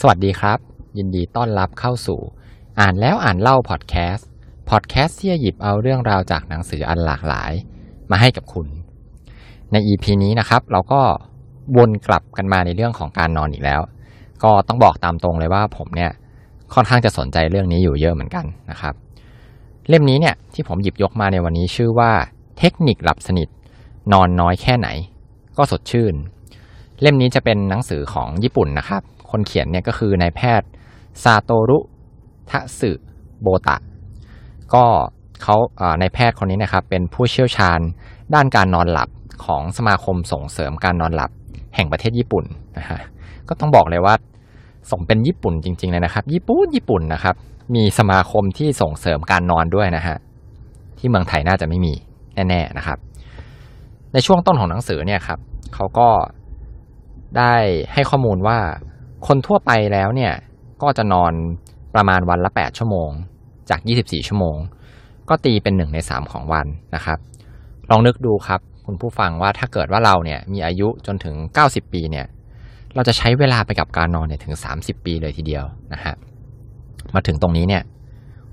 สวัสดีครับ ยินดีต้อนรับเข้าสู่ อ่านแล้วอ่านเล่าพอดแคสต์พอดแคสต์ที่จะหยิบเอาเรื่องราวจากหนังสืออันหลากหลาย มาให้กับคุณ ใน EP นี้นะครับ เราก็วนกลับกันมาในเรื่องของการนอนอีกแล้ว ก็ต้องบอกตามตรงเลยว่าผมเนี่ยค่อนข้างจะสนใจเรื่องนี้อยู่เยอะเหมือนกันนะครับ เล่มนี้เนี่ยที่ผมหยิบยกมาในวันนี้ชื่อว่า เทคนิคหลับสนิท นอนน้อยแค่ไหน ก็สดชื่น เล่มนี้จะเป็นหนังสือของญี่ปุ่นนะครับ คนเขียนเนี่ยก็คือนายแพทย์ซาโตรุทะสึโบตะ ก็เขาในแพทย์คนนี้นะครับเป็นผู้เชี่ยวชาญด้านการนอนหลับของสมาคมส่งเสริมการนอนหลับแห่งประเทศญี่ปุ่นนะฮะก็ต้องบอกเลยว่าสมเป็นญี่ปุ่นจริงๆเลยนะครับ ญี่ปุ่นญี่ปุ่นนะครับ มีสมาคมที่ส่งเสริมการนอนด้วยนะฮะที่เมืองไทยน่าจะไม่มีแน่ๆนะครับ ในช่วงต้นของหนังสือเนี่ยครับเขาก็ได้ให้ข้อมูลว่า คนทั่วไปแล้วเนี่ยก็จะนอนประมาณวันละ 8 ชั่วโมง จาก 24 ชั่วโมง ก็ตีเป็นหนึ่งใน 3 ของวันนะครับ ลองนึกดูครับ คุณผู้ฟังว่าถ้าเกิดว่าเราเนี่ยมีอายุจนถึง 90 ปีเนี่ยเราจะใช้เวลาไปกับการนอนเนี่ยถึง 30 ปีเลยทีเดียวนะฮะมาถึงตรงนี้เนี่ย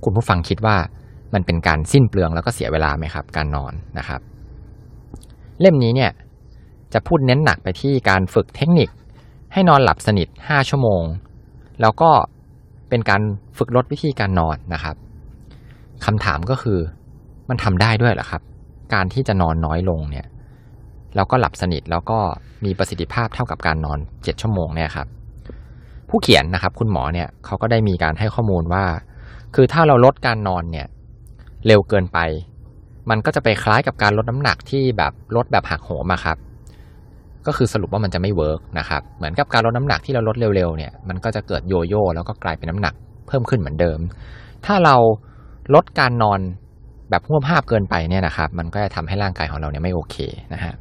คุณผู้ฟังคิดว่ามันเป็นการสิ้นเปลืองแล้วก็เสียเวลาไหมครับ การนอนนะครับ เล่มนี้เนี่ยจะพูดเน้นหนักไปที่การฝึกเทคนิค ให้นอนหลับสนิท 5 ชั่วโมง แล้วก็เป็นการฝึกลดวิธีการนอนนะครับคำถามก็คือมันทำได้ด้วยเหรอครับ การที่จะนอนน้อยลงเนี่ยแล้วก็หลับสนิทแล้วก็มีประสิทธิภาพเท่ากับการนอน 7 ชั่วโมงเนี่ยครับ ผู้เขียนนะครับ คุณหมอเนี่ยเขาก็ได้มีการให้ข้อมูลว่า คือถ้าเราลดการนอนเนี่ย เร็วเกินไป มันก็จะไปคล้ายกับการลดน้ำหนักที่แบบลดแบบหักโหมอะครับ ก็คือสรุปว่ามันจะไม่เวิร์กนะครับ เหมือนกับการลดน้ำหนักที่เราลดเร็วๆเนี่ย มันก็จะเกิดโยโย่แล้วก็กลายเป็นน้ำหนักเพิ่มขึ้นเหมือนเดิม ถ้าเราลดการนอนแบบห่วภาพเกินไปเนี่ยนะครับ มันก็จะทำให้ร่างกายของเราเนี่ยไม่โอเคนะฮะ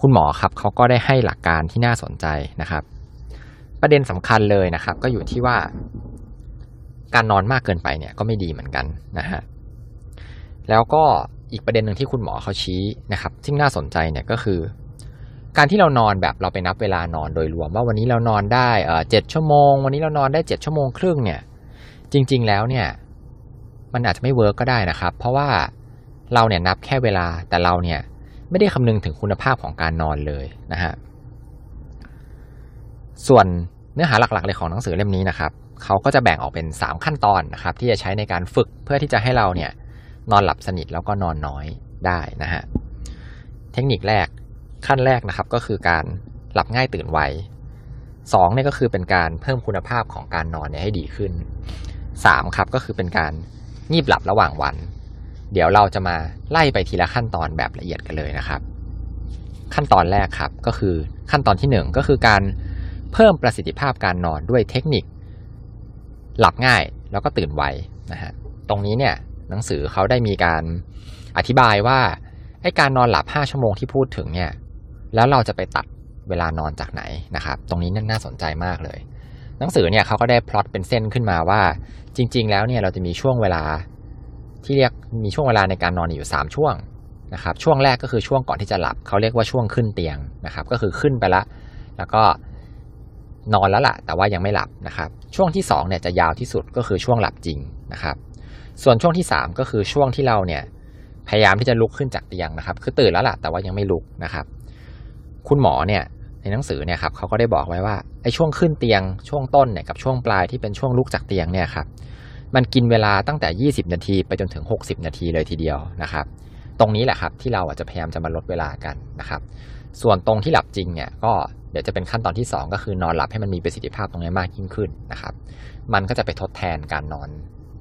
คุณหมอครับเขาก็ได้ให้หลักการที่น่าสนใจนะครับ ประเด็นสำคัญเลยนะครับ ก็อยู่ที่ว่า การนอนมากเกินไปเนี่ยก็ไม่ดีเหมือนกันนะฮะ แล้วก็อีกประเด็นหนึ่งที่คุณหมอเขาชี้นะครับที่น่าสนใจเนี่ยก็คือ การที่เรานอนแบบเราไปนับเวลานอนโดยรวม ว่าวันนี้เรานอนได้เจ็ดชั่วโมง วันนี้เรานอนได้เจ็ดชั่วโมงครึ่งเนี่ย จริง ๆ แล้วเนี่ย มันอาจจะไม่ work ก็ได้นะครับ เพราะว่าเราเนี่ยนับแค่เวลาแต่เราเนี่ยไม่ได้คำนึงถึงคุณภาพของการนอนเลยนะฮะส่วนเนื้อหาหลักๆเลยของหนังสือเล่มนี้นะครับเขาก็จะแบ่งออกเป็น 3 ขั้นตอนนะครับ ที่จะใช้ในการฝึกเพื่อที่จะให้เราเนี่ยนอนหลับสนิทแล้วก็นอนน้อยได้นะฮะเทคนิคแรก ขั้นแรกนะครับก็คือการหลับง่ายตื่นไวสองเนี่ยก็คือเป็นการเพิ่มคุณภาพของการนอนเนี่ยให้ดีขึ้นสามครับก็คือเป็นการงีบหลับระหว่างวัน เดี๋ยวเราจะมาไล่ไปทีละขั้นตอนแบบละเอียดกันเลยนะครับ ขั้นตอนแรกครับก็คือขั้นตอนที่หนึ่งก็คือการเพิ่มประสิทธิภาพการนอนด้วยเทคนิค หลับง่ายแล้วก็ตื่นไวนะฮะตรงนี้เนี่ยหนังสือเขาได้มีการอธิบายว่าไอการนอนหลับ 5 ชั่วโมงที่พูดถึงเนี่ย แล้วเราจะไปตัดเวลานอนจากไหนนะครับ ตรงนี้น่าสนใจมากเลย หนังสือเนี่ยเขาก็ได้พลอตเป็นเส้นขึ้นมาว่า จริง ๆ แล้วเนี่ยเราจะมีช่วงเวลาที่เรียกมีช่วงเวลาในการนอนอยู่ 3 ช่วงนะครับ ช่วงแรกก็คือช่วงก่อนที่จะหลับเขาเรียกว่าช่วงขึ้นเตียงนะครับ ก็คือขึ้นไปละ แล้วก็นอนแล้วละ่ะ แต่ว่ายังไม่หลับนะครับ ช่วงที่2เนี่ยจะยาวที่สุดก็คือช่วงหลับจริงนะครับ ส่วนช่วงที่ 3 ก็คือช่วงที่เราเนี่ยพยายามที่จะลุกขึ้นจากเตียงนะครับ คือตื่นแล้วล่ะ แต่ว่ายังไม่ลุกนะครับ คุณหมอเนี่ยในหนังสือเนี่ยครับเขาก็ได้บอกไว้ว่าไอ้ช่วงขึ้นเตียงช่วงต้นเนี่ยกับช่วงปลายที่เป็นช่วงลุกจากเตียงเนี่ยครับมันกินเวลาตั้งแต่ 20 นาทีไปจนถึง 60 นาทีเลยทีเดียวนะครับ ตรงนี้แหละครับที่เราอาจจะพยายามจะมาลดเวลากันนะครับ ส่วนตรงที่หลับจริงเนี่ยก็เดี๋ยวจะเป็นขั้นตอนที่ 2 ก็คือนอนหลับให้มันมีประสิทธิภาพตรงนี้มากยิ่งขึ้นนะครับ มันก็จะไปทดแทนการนอน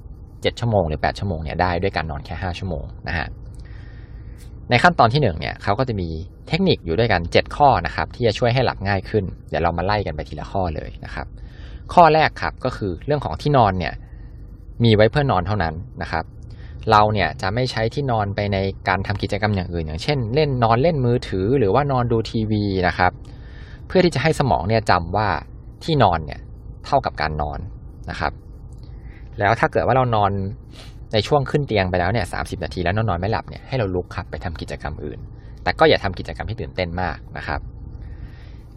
7 ชั่วโมงหรือ 8 ชั่วโมงเนี่ยได้ด้วยการนอนแค่ 5 ชั่วโมงนะฮะ ในขั้นตอนที่1เนี่ยเขาก็จะมีเทคนิคอยู่ด้วยกัน 7 ข้อนะครับที่จะช่วยให้หลับง่ายขึ้น เดี๋ยวเรามาไล่กันไปทีละข้อเลยนะครับ ข้อแรกครับก็คือเรื่องของที่นอนเนี่ยมีไว้เพื่อนอนเท่านั้นนะครับ เราเนี่ยจะไม่ใช้ที่นอนไปในการทำกิจกรรมอย่างอื่น อย่างเช่น เล่นนอนเล่นมือถือหรือว่านอนดูทีวีนะครับ เพื่อที่จะให้สมองเนี่ยจำว่าที่นอนเนี่ยเท่ากับการนอนนะครับ แล้วถ้าเกิดว่าเรานอน ในช่วงขึ้นเตียงไปแล้วเนี่ยสานาทีแล้วนอนนอนไม่หลับเนี่ยให้เราลุกครับไปทำกิจกรรมอื่น แต่ก็อย่าทำกิจกรรมที่ตื่นเต้นมากนะครับ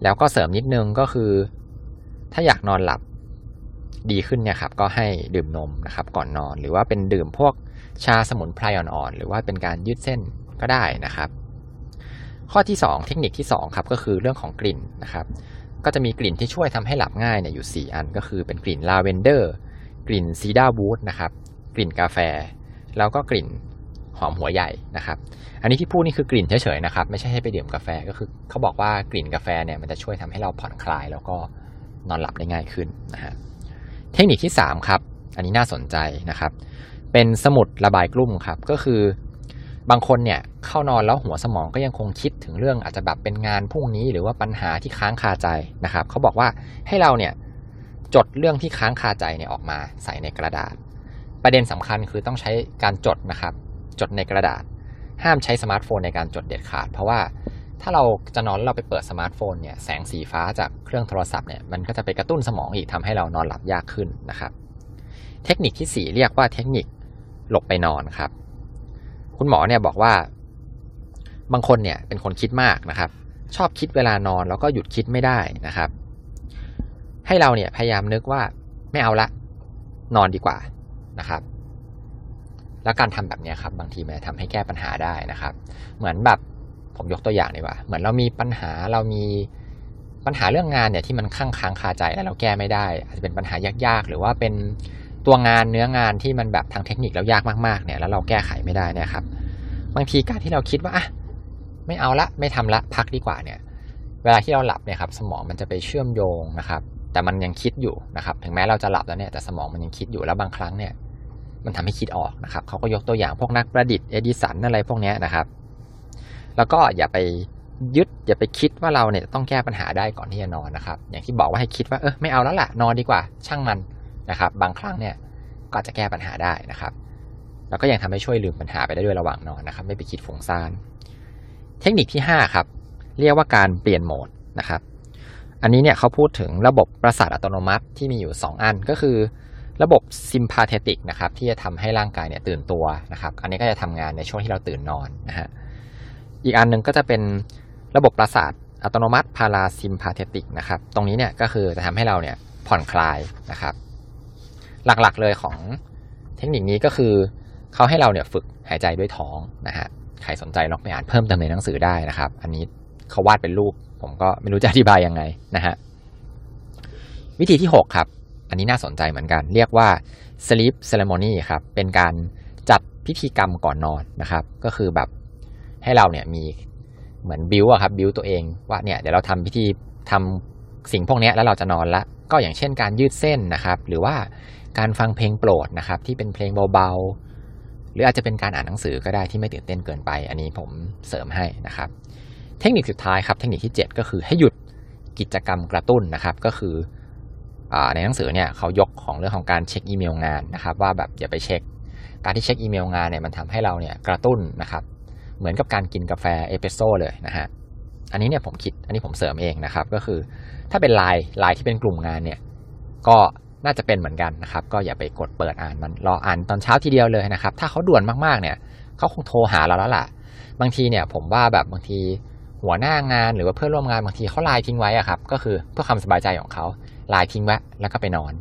แล้วก็เสริมนิดนึงก็คือ ถ้าอยากนอนหลับดีขึ้นเนี่ยครับก็ให้ดื่มนมนะครับก่อนนอน หรือว่าเป็นดื่มพวกชาสมุนไพรอ่อนๆหรือว่าเป็นการยืดเส้นก็ได้นะครับ ข้อที่ 2 เทคนิคที่2ครับก็คือเรื่องของกลิ่นนะครับ ก็จะมีกลิ่นที่ช่วยทำให้หลับง่ายเนี่ยอยู่ 4 อันก็คือเป็นกลิ่นลาเวนเดอร์กลิ่นซีดาวูดนะครับ กลิ่นกาแฟ แล้วก็กลิ่นหอมหัวใหญ่นะครับ อันนี้ที่พูดนี่คือกลิ่นเฉยๆนะครับ ไม่ใช่ให้ไปดื่มกาแฟก็คือเขาบอกว่ากลิ่นกาแฟเนี่ยมันจะช่วยทำให้เราผ่อนคลาย แล้วก็นอนหลับได้ง่ายขึ้นนะฮะเทคนิคที่ 3 ครับ อันนี้น่าสนใจนะครับ เป็นสมุดระบายกลุ่มครับ ก็คือบางคนเนี่ยเข้านอนแล้วหัวสมองก็ยังคงคิดถึงเรื่องอาจจะแบบเป็นงานพรุ่งนี้หรือว่าปัญหาที่ค้างคาใจนะครับเขาบอกว่าให้เราเนี่ยจดเรื่องที่ค้างคาใจเนี่ยออกมาใส่ในกระดาษ ประเด็นสำคัญคือต้องใช้การจดนะครับ จดในกระดาษ ห้ามใช้สมาร์ทโฟนในการจดเด็ดขาด เพราะว่าถ้าเราจะนอนเราไปเปิดสมาร์ทโฟนเนี่ยแสงสีฟ้าจากเครื่องโทรศัพท์เนี่ยมันก็จะไปกระตุ้นสมองอีกทำให้เรานอนหลับยากขึ้นนะครับ เทคนิคที่ 4 เรียกว่าเทคนิคหลบไปนอนครับ คุณหมอเนี่ยบอกว่า บางคนเนี่ยเป็นคนคิดมากนะครับ ชอบคิดเวลานอนแล้วก็หยุดคิดไม่ได้นะครับ ให้เราเนี่ยพยายามนึกว่าไม่เอาละ นอนดีกว่า นะครับ แล้วการทำแบบนี้ครับ บางทีมันทำให้แก้ปัญหาได้นะครับ เหมือนแบบผมยกตัวอย่างดีกว่า เหมือนเรามีปัญหาเรามีปัญหาเรื่องงานเนี่ยที่มันค้างค้างคาใจแล้วเราแก้ไม่ได้ อาจจะเป็นปัญหายากๆ หรือว่าเป็นตัวงานเนื้องานที่มันแบบทางเทคนิคแล้วยากมากๆเนี่ยแล้วเราแก้ไขไม่ได้นะครับ บางทีการที่เราคิดว่าอะไม่เอาละไม่ทำละพักดีกว่าเนี่ย เวลาที่เราหลับเนี่ยครับ สมองมันจะไปเชื่อมโยงนะครับ แต่มันยังคิดอยู่นะครับ ถึงแม้เราจะหลับแล้วเนี่ยแต่สมองมันยังคิดอยู่แล้วบางครั้งเนี่ย มันทำให้คิดออกนะครับเขาก็ยกตัวอย่างพวกนักประดิษฐ์เอดิสันอะไรพวกนี้นะครับ แล้วก็อย่าไปยึดอย่าไปคิดว่าเราเนี่ยต้องแก้ปัญหาได้ก่อนที่จะนอนนะครับ อย่างที่บอกว่าให้คิดว่าเออไม่เอาแล้วล่ะนอนดีกว่า ช่างมันนะครับ บางครั้งเนี่ยก็จะแก้ปัญหาได้นะครับแล้วก็ยังทำให้ช่วยลืมปัญหาไปได้ด้วยระหว่างนอนนะครับ ไม่ไปคิดฟุ้งซ่าน เทคนิคที่ 5 ครับ เรียกว่าการเปลี่ยนโหมดนะครับ อันนี้เนี่ยเขาพูดถึงระบบประสาทอัตโนมัติที่มีอยู่ 2 อันก็คือ ระบบซิมพาเทติกนะครับที่จะทำให้ร่างกายเนี่ยตื่นตัวนะครับ อันนี้ก็จะทำงานในช่วงที่เราตื่นนอนนะฮะอีกอันหนึ่งก็จะเป็นระบบประสาทอัตโนมัติพาราซิมพาเทติกนะครับ ตรงนี้เนี่ยก็คือจะทำให้เราเนี่ยผ่อนคลายนะครับ หลักๆเลยของเทคนิคนี้ก็คือเขาให้เราเนี่ยฝึกหายใจด้วยท้องนะฮะใครสนใจลองไปอ่านเพิ่มเติมในหนังสือได้นะครับ อันนี้เขาวาดเป็นรูป ผมก็ไม่รู้จะอธิบายยังไงนะฮะวิธีที่ 6 ครับ อันนี้น่าสนใจเหมือนกัน เรียกว่า sleep ceremony ครับ เป็นการจัดพิธีกรรมก่อนนอนนะครับ ก็คือแบบให้เราเนี่ยมีเหมือนบิวอะครับบิวตัวเองว่าเนี่ยเดี๋ยวเราทำพิธีทำสิ่งพวกนี้แล้วเราจะนอนละ ก็อย่างเช่นการยืดเส้นนะครับ หรือว่าการฟังเพลงโปรดนะครับ ที่เป็นเพลงเบาๆ หรืออาจจะเป็นการอ่านหนังสือก็ได้ที่ไม่ตื่นเต้นเกินไป อันนี้ผมเสริมให้นะครับ เทคนิคสุดท้ายครับเทคนิคที่ 7 ก็คือให้หยุดกิจกรรมกระตุ้นนะครับ ก็คือในหนังสือเนี่ยเขายกของเรื่องของการเช็คอีเมลงานนะครับ ว่าแบบอย่าไปเช็ค การที่เช็คอีเมลงานเนี่ยมันทำให้เราเนี่ยกระตุ้นนะครับ เหมือนกับการกินกาแฟเอสเปรสโซ่เลยนะฮะอันนี้เนี่ยผมคิดอันนี้ผมเสริมเองนะครับ ก็คือถ้าเป็นไลน์ไลน์ที่เป็นกลุ่มงานเนี่ยก็น่าจะเป็นเหมือนกันนะครับ ก็อย่าไปกดเปิดอ่านมันรออ่านตอนเช้าทีเดียวเลยนะครับ ถ้าเขาด่วนมากๆเนี่ยเขาคงโทรหาเราแล้วล่ะ บางทีเนี่ยผมว่าแบบบางที หัวหน้างานหรือว่าเพื่อนร่วมงานบางทีเขาไลน์ทิ้งไว้อะครับก็คือเพื่อความสบายใจของเขาไลน์ทิ้งไว้แล้วก็ไปนอน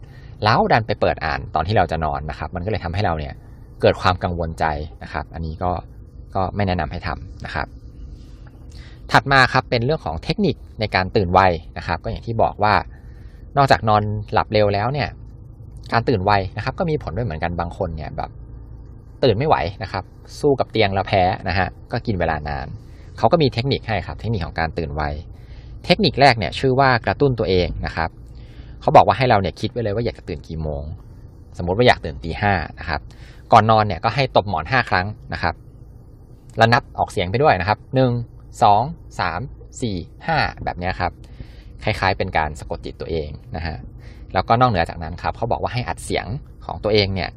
แล้วดันไปเปิดอ่านตอนที่เราจะนอนนะครับ มันก็เลยทำให้เราเนี่ยเกิดความกังวลใจนะครับ อันนี้ก็ก็ไม่แนะนำให้ทำนะครับ ถัดมาครับเป็นเรื่องของเทคนิคในการตื่นไวนะครับ ก็อย่างที่บอกว่านอกจากนอนหลับเร็วแล้วเนี่ย การตื่นไวนะครับ ก็มีผลด้วยเหมือนกันบางคนเนี่ยแบบตื่นไม่ไหวนะครับ สู้กับเตียงแล้วแพ้นะฮะก็กินเวลานาน เขาก็มีเทคนิคให้ครับ เทคนิคของการตื่นไว เทคนิคแรกเนี่ยชื่อว่ากระตุ้นตัวเองนะครับ เขาบอกว่าให้เราเนี่ยคิดไว้เลยว่าอยากจะตื่นกี่โมง สมมติว่าอยากตื่นตีห้านะครับ ก่อนนอนเนี่ยก็ให้ตบหมอนห้าครั้งนะครับแล้วนับออกเสียงไปด้วยนะครับหนึ่งสองสามสี่ห้าแบบนี้ครับ คล้ายๆเป็นการสะกดจิตตัวเองนะฮะ แล้วก็นอกเหนือจากนั้นครับ เขาบอกว่าให้อัดเสียงของตัวเองเนี่ย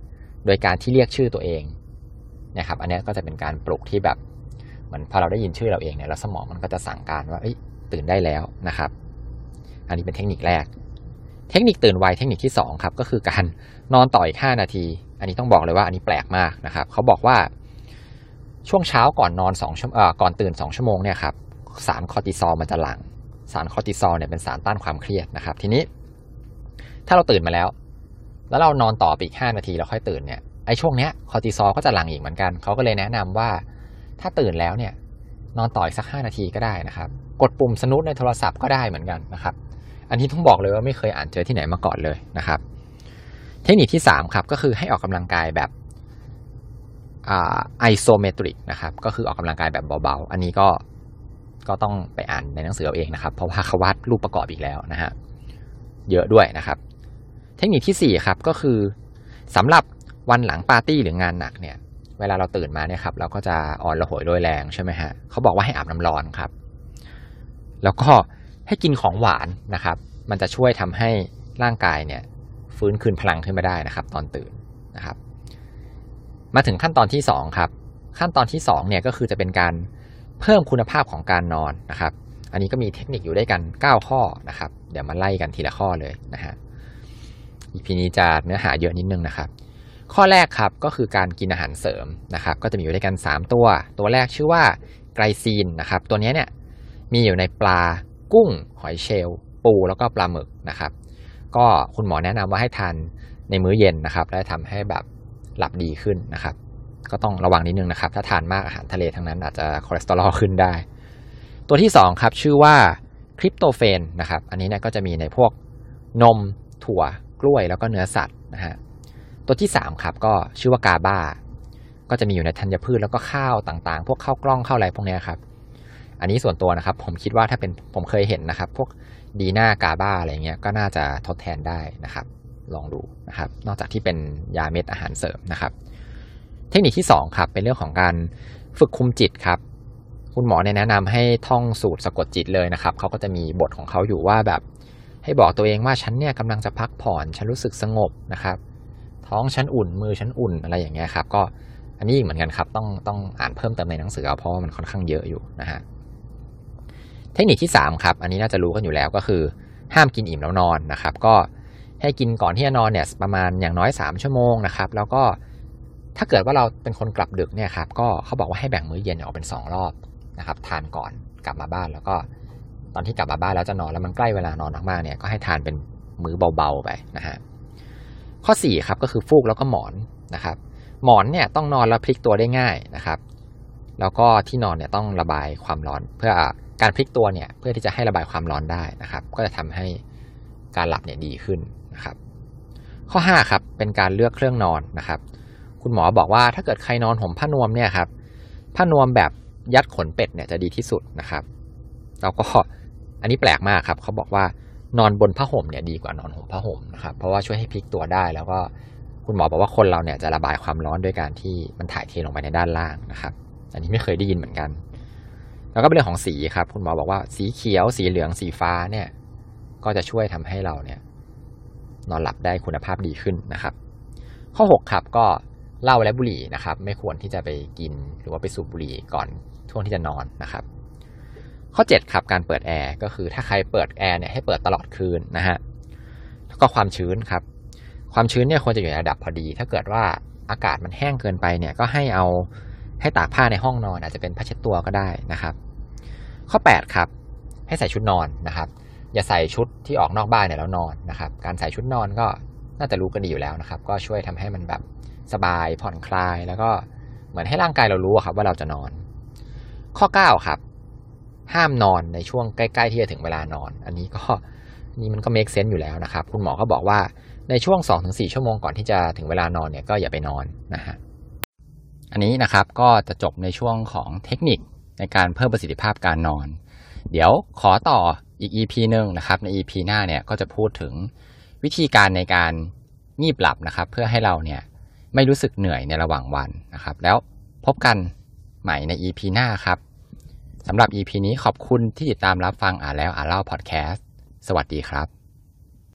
โดยการที่เรียกชื่อตัวเองนะครับ อันนี้ก็จะเป็นการปลุกที่แบบ เหมือนพอเราได้ยินชื่อเราเองเนี่ยแล้วสมองมันก็จะสั่งการว่าตื่นได้แล้วนะครับ อันนี้เป็นเทคนิคแรก เทคนิคตื่นไวเทคนิคที่2ครับก็คือการนอนต่ออีก5นาที อันนี้ต้องบอกเลยว่าอันนี้แปลกมากนะครับ เขาบอกว่าช่วงเช้าก่อนนอน2ชั่วก่อนตื่น 2 ชั่วโมงเนี่ยครับสารคอร์ติซอลมันจะหลั่งสารคอร์ติซอลเนี่ยเป็นสารต้านความเครียดนะครับ ทีนี้ ถ้าเราตื่นมาแล้ว แล้วเรานอนต่อไปอีกห้านาทีแล้วค่อยตื่นเนี่ยไอ้ช่วงเนี้ยคอร์ติซอลก็จะหลั่งอีกเหมือนกัน เขาก็เลยแนะนำว่า ถ้าตื่นแล้วเนี่ยนอนต่ออีกสักห้านาทีก็ได้นะครับ กดปุ่มสนุตในโทรศัพท์ก็ได้เหมือนกันนะครับ อันนี้ต้องบอกเลยว่าไม่เคยอ่านเจอที่ไหนมาก่อนเลยนะครับ เทคนิคที่ 3 ครับก็คือให้ออกกำลังกายแบบไอโซเมตริกนะครับก็คือออกกำลังกายแบบเบาๆ อันนี้ก็ก็ต้องไปอ่านในหนังสือเอาเองนะครับ เพราะว่าเขาวาดรูปประกอบอีกแล้วนะฮะเยอะด้วยนะครับ เทคนิคที่4ครับก็คือสำหรับวันหลังปาร์ตี้หรืองานหนักเนี่ย เวลาเราตื่นมาเนี่ยครับ เราก็จะอ่อนระหยโดยแรงใช่ไหมฮะเขาบอกว่าให้อาบน้ำร้อนครับ แล้วก็ให้กินของหวานนะครับ มันจะช่วยทำให้ร่างกายเนี่ย ฟื้นคืนพลังขึ้นมาได้นะครับ ตอนตื่นนะครับ มาถึงขั้นตอนที่ 2 ครับ ขั้นตอนที่2เนี่ยก็คือจะเป็นการเพิ่มคุณภาพของการนอนนะครับ อันนี้ก็มีเทคนิคอยู่ด้วยกัน 9 ข้อนะครับ เดี๋ยวมาไล่กันทีละข้อเลยนะฮะอีพีนี้จะเนื้อหาเยอะนิดนึงนะครับ ข้อแรกครับก็คือการกินอาหารเสริมนะครับ ก็จะมีอยู่ด้วยกัน 3 ตัว ตัวแรกชื่อว่าไกลซีนนะครับ ตัวนี้เนี่ยมีอยู่ในปลากุ้ง หอยเชลล์ปูแล้วก็ปลาหมึกนะครับ ก็คุณหมอแนะนำว่าให้ทานในมื้อเย็นนะครับ และทำให้แบบหลับดีขึ้นนะครับ ก็ต้องระวังนิดนึงนะครับ ถ้าทานมากอาหารทะเลทั้งนั้นอาจจะคอเลสเตอรอลขึ้นได้ ตัวที่2ครับชื่อว่าคริปโตเฟนนะครับ อันนี้เนี่ยก็จะมีในพวกนมถั่วกล้วยแล้วก็เนื้อสัตว์นะฮะ ตัวที่ 3 ครับก็ชื่อว่ากาบาก็จะมีอยู่ในธัญพืชแล้วก็ข้าวต่างๆ พวกข้าวกล้องข้าวอะไรพวกนี้ครับ อันนี้ส่วนตัวนะครับ ผมคิดว่าถ้าเป็นผมเคยเห็นนะครับ พวกดีน่ากาบาอะไรเงี้ยก็น่าจะทดแทนได้นะครับ ลองดูนะครับ นอกจากที่เป็นยาเม็ดอาหารเสริมนะครับ เทคนิคที่2ครับเป็นเรื่องของการฝึกคุมจิตครับ คุณหมอแนะนำให้ท่องสูตรสะกดจิตเลยนะครับเขาก็จะมีบทของเขาอยู่ว่าแบบให้บอกตัวเองว่าฉันเนี่ยกำลังจะพักผ่อน ฉันรู้สึกสงบนะครับ ท้องฉันอุ่น มือฉันอุ่นอะไรอย่างเงี้ยครับ ก็อันนี้อีกเหมือนกันครับ ต้องต้องอ่านเพิ่มเติมในหนังสือเอาเพราะว่ามันค่อนข้างเยอะอยู่นะฮะ เทคนิคที่3ครับ อันนี้น่าจะรู้กันอยู่แล้วก็คือ ห้ามกินอิ่มแล้วนอนนะครับ ก็ให้กินก่อนที่จะนอนเนี่ยประมาณอย่างน้อย 3 ชั่วโมงนะครับ แล้วก็ถ้าเกิดว่าเราเป็นคนกลับดึกเนี่ยครับ ก็เขาบอกว่าให้แบ่งมื้อเย็นออกเป็น 2 รอบนะครับ ทานก่อนกลับมาบ้านแล้วก็ตอนที่กลับมาบ้านแล้วจะนอนแล้วมันใกล้เวลานอนมากๆเนี่ยก็ให้ทานเป็นมื้อเบาๆไปนะฮะ ข้อ4ครับก็คือฟูกแล้วก็หมอนนะครับ หมอนเนี่ยต้องนอนแล้วพลิกตัวได้ง่ายนะครับ แล้วก็ที่นอนเนี่ยต้องระบายความร้อน เพื่อการพลิกตัวเนี่ยเพื่อที่จะให้ระบายความร้อนได้นะครับ ก็จะทำให้การหลับเนี่ยดีขึ้นนะครับ ข้อ5ครับเป็นการเลือกเครื่องนอนนะครับ คุณหมอบอกว่าถ้าเกิดใครนอนห่มผ้านวมเนี่ยครับผ้านวมแบบยัดขนเป็ดเนี่ยจะดีที่สุดนะครับแล้วก็อันนี้แปลกมากครับเขาบอกว่า นอนบนผ้าห่มเนี่ยดีกว่านอนห่มผ้าห่มนะครับเพราะว่าช่วยให้พลิกตัวได้ แล้วก็คุณหมอบอกว่าคนเราเนี่ยจะระบายความร้อนด้วยการที่มันถ่ายเทลงไปในด้านล่างนะครับ อันนี้ไม่เคยได้ยินเหมือนกัน แล้วก็เป็นเรื่องของสีครับ คุณหมอบอกว่าสีเขียว สีเหลืองสีฟ้าเนี่ย ก็จะช่วยทำให้เราเนี่ย นอนหลับได้คุณภาพดีขึ้นนะครับ ข้อ 6 ครับก็เหล้าและบุหรี่นะครับ ไม่ควรที่จะไปกินหรือว่าไปสูบบุหรี่ก่อนช่วงที่จะนอนนะครับ ข้อ 7 ครับการเปิดแอร์ก็คือถ้าใครเปิดแอร์เนี่ยให้เปิดตลอดคืนนะฮะแล้วก็ความชื้นครับ ความชื้นเนี่ยควรจะอยู่ในระดับพอดี ถ้าเกิดว่าอากาศมันแห้งเกินไปเนี่ยก็ให้เอาให้ตากผ้าในห้องนอน อาจจะเป็นผ้าเช็ดตัวก็ได้นะครับ ข้อ 8 ครับ ให้ใส่ชุดนอนนะครับ อย่าใส่ชุดที่ออกนอกบ้านเนี่ยแล้วนอนนะครับ การใส่ชุดนอนก็น่าจะรู้กันดีอยู่แล้วนะครับ ก็ช่วยทำให้มันแบบสบายผ่อนคลาย แล้วก็เหมือนให้ร่างกายเรารู้ครับว่าเราจะนอน ข้อ 9 ครับ ห้ามนอนในช่วงใกล้ๆที่จะถึงเวลานอน อันนี้ก็นี่มันก็เมคเซนต์อยู่แล้วนะครับ คุณหมอก็บอกว่าในช่วง 2-4 ชั่วโมงก่อนที่จะถึงเวลานอนเนี่ยก็อย่าไปนอนนะฮะอันนี้นะครับก็จะจบในช่วงของเทคนิคในการเพิ่มประสิทธิภาพการนอน เดี๋ยวขอต่ออีก EP หนึ่งนะครับใน EP หน้าเนี่ยก็จะพูดถึงวิธีการในการงีบหลับนะครับ เพื่อให้เราเนี่ยไม่รู้สึกเหนื่อยในระหว่างวันนะครับ แล้วพบกันใหม่ใน EP หน้าครับ สำหรับ EP นี้ขอบคุณที่ติดตามรับฟังอ่านแล้วอ่านเล่าพอดแคสต์ สวัสดีครับ